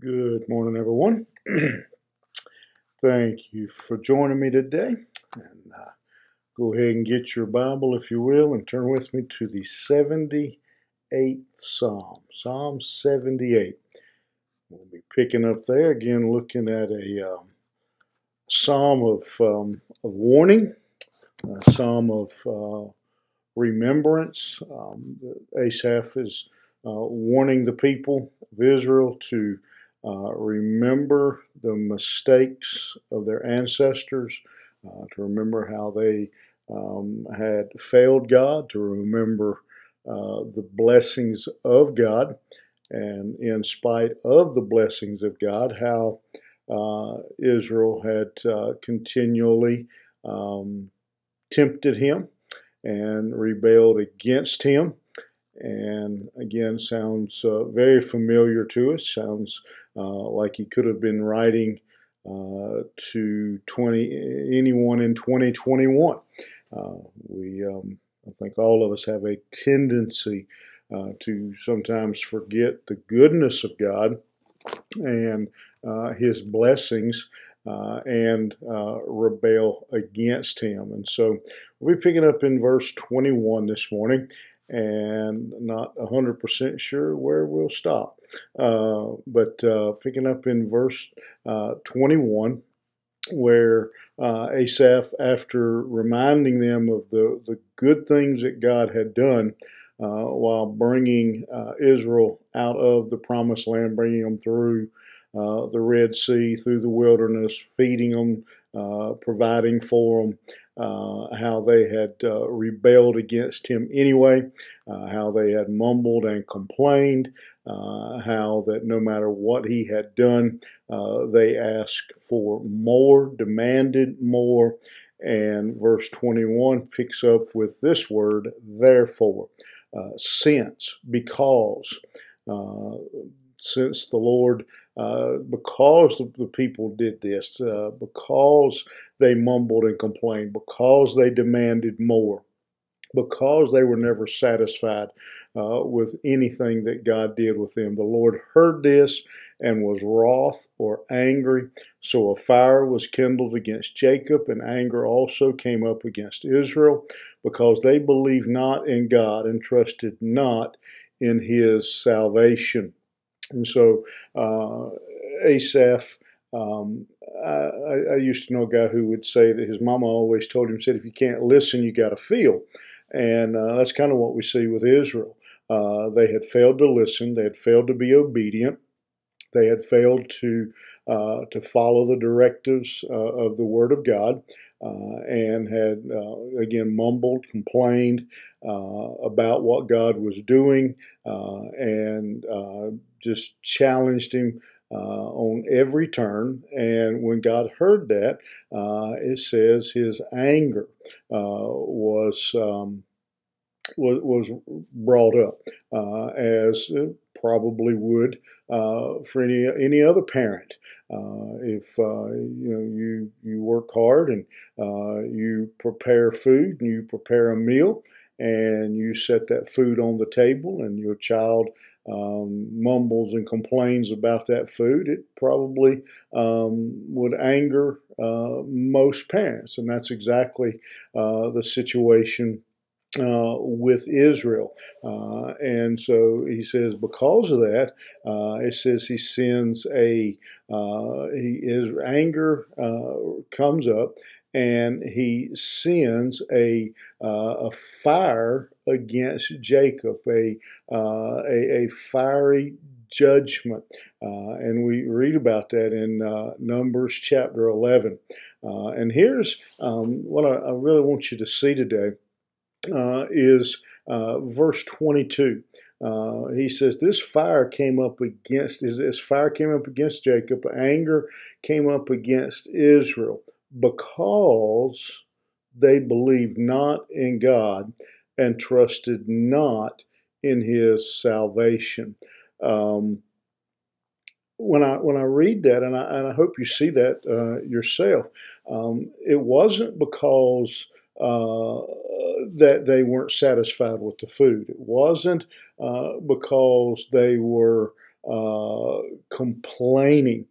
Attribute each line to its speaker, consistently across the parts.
Speaker 1: Good morning, everyone. Thank you for joining me today. And uh, go ahead and get your Bible, if you will, and turn with me to the 78th Psalm. Psalm 78. We'll be picking up there again, looking at a um, psalm of, um, of warning, a psalm of uh, remembrance. Um, Asaph is uh, warning the people of Israel to uh, remember the mistakes of their ancestors, uh, to remember how they um, had failed God, to remember uh, the blessings of God, and in spite of the blessings of God, how uh, Israel had uh, continually um, tempted him and rebelled against him. And again sounds very familiar to us sounds like he could have been writing uh, to 20 anyone in 2021 uh, we um, i think all of us have a tendency uh, to sometimes forget the goodness of god and uh, his blessings uh, and uh, rebel against him. And so we'll be picking up in verse 21 this morning and not 100% sure where we'll stop. Uh, but uh, picking up in verse uh, 21, where uh, Asaph, after reminding them of the, the good things that God had done uh, while bringing uh, Israel out of the promised land, bringing them through the Red Sea, through the wilderness, feeding them, providing for them, uh, how they had uh, rebelled against him anyway, uh, how they had mumbled and complained, uh, how that no matter what he had done, uh, they asked for more, demanded more. And verse 21 picks up with this word, therefore, since, because, since the Lord uh, because the, the, people did this, uh, because they mumbled and complained, because they demanded more, because they were never satisfied uh, with anything that God did with them. The Lord heard this and was wroth or angry. So a fire was kindled against Jacob, and anger also came up against Israel, because they believed not in God and trusted not in his salvation. And so uh, Asaph, um, I, I, used to know a guy who would say that his mama always told him, said, if you can't listen, you got to feel. And uh, that's kind of what we see with Israel. Uh, they had failed to listen. They had failed to be obedient. They had failed to uh, to follow the directives uh, of the Word of God, and had uh, again mumbled, complained uh, about what God was doing, uh, and just challenged Him. on every turn, and when God heard that, it says His anger was um, was, was brought up, uh, as probably would uh, for any any other parent. Uh, if uh, you know you you work hard and uh, you prepare food and you prepare a meal and you set that food on the table and your child um, mumbles and complains about that food, it probably um, would anger uh, most parents, and that's exactly uh, the situation uh, with Israel. Uh, and so he says, because of that, uh, it says he sends a, uh, he, his anger uh, comes up and he sends a, uh, a fire against Jacob, a, a, a fiery judgment. Uh, and we read about that in uh, Numbers chapter 11. Uh, and here's um, what I, I, really want you to see today is uh, verse 22. Uh, he says, This fire came up against, this fire came up against Jacob, anger came up against Israel because they believed not in God and trusted not in his salvation. Um, when I when I read that, and I, and I hope you see that uh, yourself, um, it wasn't because uh, that they weren't satisfied with the food. It wasn't uh, because they were uh, complaining.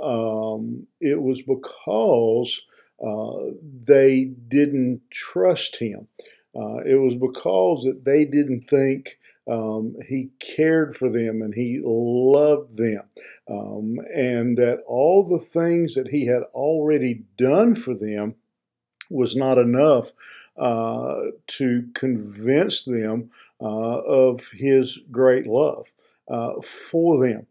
Speaker 1: Um, it was because uh, they didn't trust him. Uh, it was because that they didn't think um, he cared for them and he loved them, um, and that all the things that he had already done for them was not enough uh, to convince them uh, of his great love uh, for them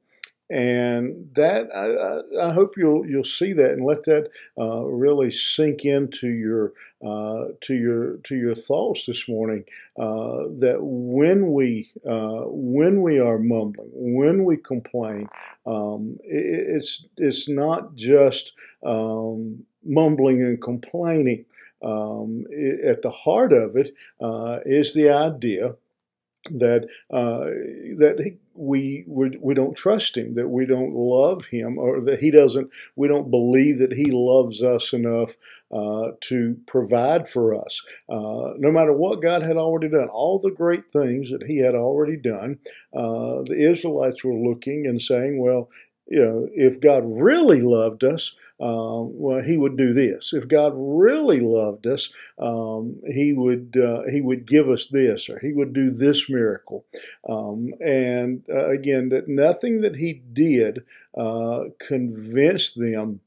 Speaker 1: and that I, I, hope you'll you'll see that and let that uh, really sink into your uh, to your to your thoughts this morning. That when we when we are mumbling, when we complain, um, it, it's it's not just um, mumbling and complaining. Um, at the heart of it uh, is the idea that uh, that we, we we don't trust him, that we don't love him, or that he doesn't. We don't believe that he loves us enough uh, to provide for us. Uh, no matter what God had already done, all the great things that He had already done, uh, the Israelites were looking and saying, "Well, you know, if God really loved us." um, well, he would do this. If God really loved us, um, he would uh, he would give us this, or he would do this miracle. Um, and uh, again, that nothing that he did uh, convinced them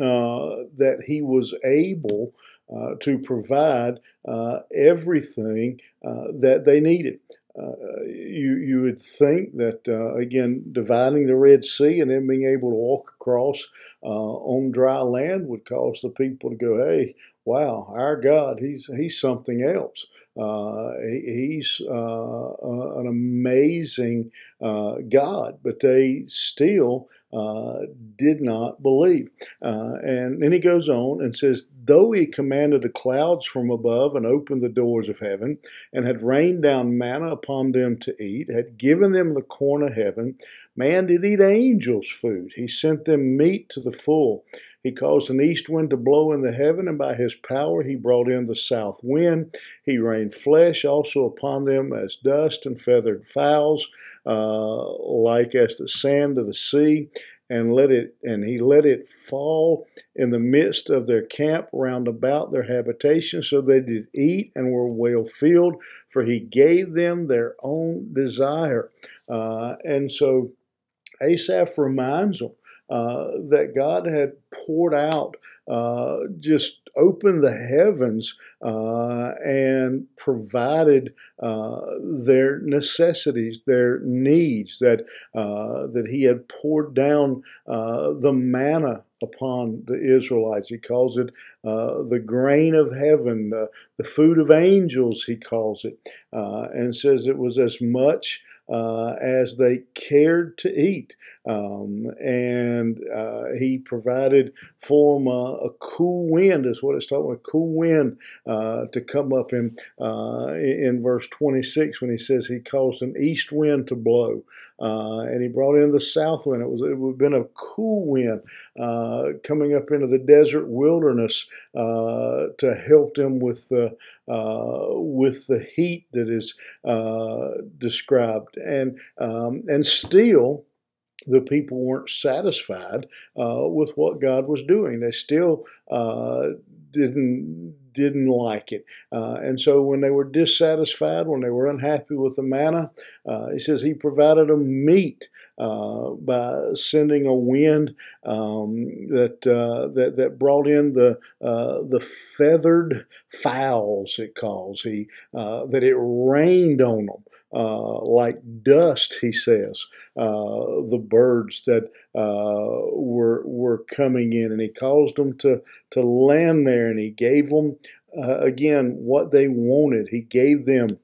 Speaker 1: uh, that he was able uh, to provide uh, everything that they needed. Uh, you you would think that uh, again dividing the Red Sea and then being able to walk across uh, on dry land would cause the people to go, "Hey, wow, our God, he's he's something else. Uh, he's uh, an amazing God." But they still uh, did not believe. Uh, and then he goes on and says, Though he commanded the clouds from above and opened the doors of heaven, and had rained down manna upon them to eat, had given them the corn of heaven, man did eat angels' food. He sent them meat to the full. He caused an east wind to blow in the heaven, and by his power he brought in the south wind. He rained flesh also upon them as dust and feathered fowls, uh, like as the sand of the sea. And let it, and he let it fall in the midst of their camp round about their habitation, so they did eat and were well filled, for he gave them their own desire. Uh, and so Asaph reminds them that God had poured out, uh, just opened the heavens uh, and provided uh, their necessities, their needs, that, uh, that He had poured down the manna upon the Israelites. He calls it uh, the grain of heaven, the food of angels, he calls it, uh, and says it was as much uh, as they cared to eat. Um, and uh, he provided for them a, a, cool wind, is what it's talking about, a cool wind uh, to come up in, uh, in verse 26 when he says he caused an east wind to blow. Uh, and he brought in the south wind. It was it would have been a cool wind uh, coming up into the desert wilderness uh, to help them with the uh, with the heat that is uh, described, and um, and still the people weren't satisfied uh, with what God was doing. They still uh, didn't didn't like it, uh, and so when they were dissatisfied, when they were unhappy with the manna, uh, he says he provided them meat uh, by sending a wind um, that, uh, that that brought in the the feathered fowls. It calls he that it rained on them uh, like dust, he says, uh, the birds that uh, were were coming in, and he caused them to to land there, and he gave them uh, again what they wanted. He gave them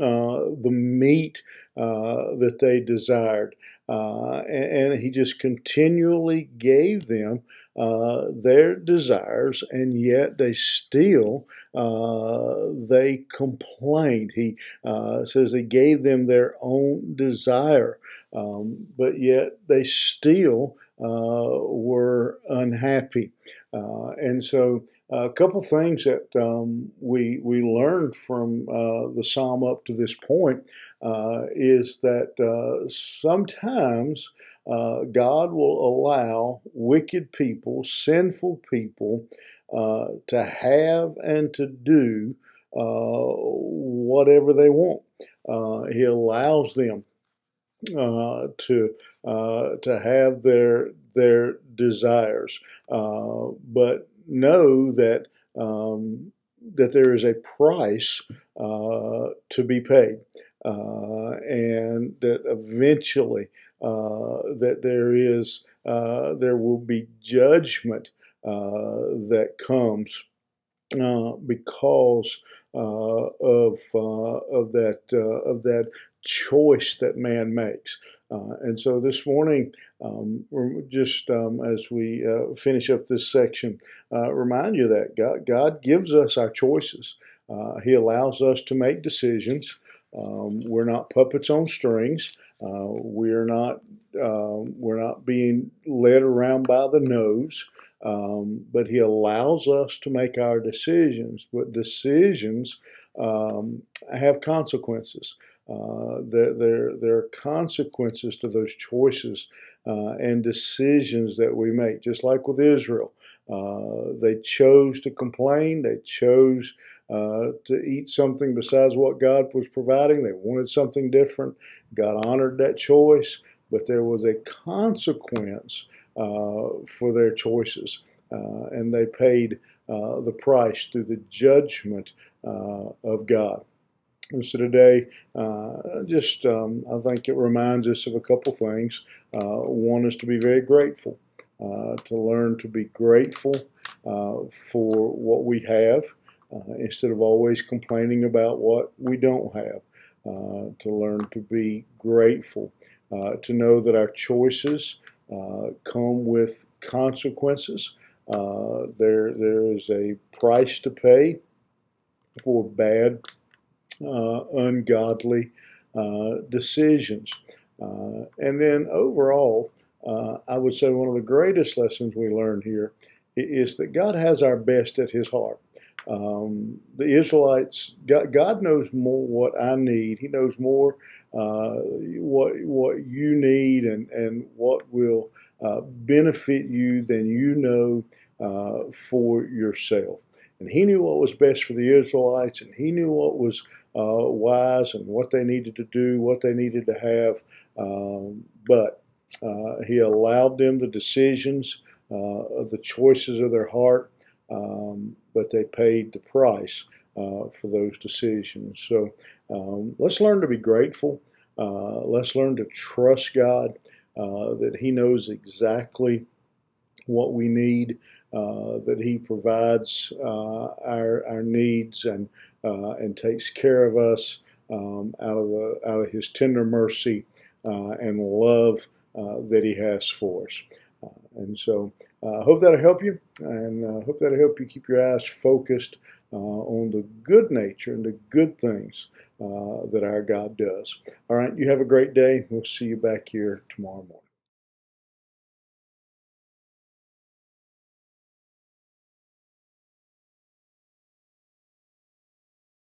Speaker 1: uh, the meat that they desired. Uh, and, and, he just continually gave them uh, their desires, and yet they still uh, they complained. He uh, says he gave them their own desire, um, but yet they still were unhappy. and so a couple things that um, we we learned from uh, the psalm up to this point uh, is that uh, sometimes uh, God will allow wicked people, sinful people, uh, to have and to do uh, whatever they want. he allows them to to have their their desires, but know that um, that there is a price uh, to be paid, uh, and that eventually uh, that there is uh, there will be judgment uh, that comes uh, because of of that of that choice that man makes. Uh, and so this morning, um, just um, as we uh, finish up this section, uh, remind you that God, God gives us our choices. Uh, he allows us to make decisions. Um, we're not puppets on strings. Uh, we're not um, we're not being led around by the nose. Um, but he allows us to make our decisions. But decisions um, have consequences. Uh, there, there, there are consequences to those choices uh, and decisions that we make, just like with Israel. Uh, they chose to complain, they chose uh, to eat something besides what God was providing, they wanted something different. God honored that choice, but there was a consequence uh, for their choices, and they paid the price through the judgment of God. And so today, uh, just um, I think it reminds us of a couple things. Uh, one is to be very grateful, uh, to learn to be grateful uh, for what we have uh, instead of always complaining about what we don't have. Uh, to learn to be grateful, to know that our choices come with consequences. there, there is a price to pay for bad uh, ungodly uh, decisions. Uh, and then overall, I would say one of the greatest lessons we learn here is that God has our best at His heart. Um, the Israelites, God, God, knows more what I need. He knows more uh, what what you need and and what will uh, benefit you than you know uh, for yourself. And He knew what was best for the Israelites, and He knew what was uh, wise and what they needed to do, what they needed to have. Um, but uh, he allowed them the decisions uh, the choices of their heart, um, but they paid the price uh, for those decisions. So um, let's learn to be grateful. Uh, let's learn to trust God uh, that He knows exactly what we need, that He provides uh, our, our needs and, uh, and takes care of us um, out, of the, out of His tender mercy uh, and love uh, that He has for us. Uh, and so I hope that'll help you, and I hope that'll help you keep your eyes focused on the good nature and the good things that our God does. All right, you have a great day. We'll see you back here tomorrow morning.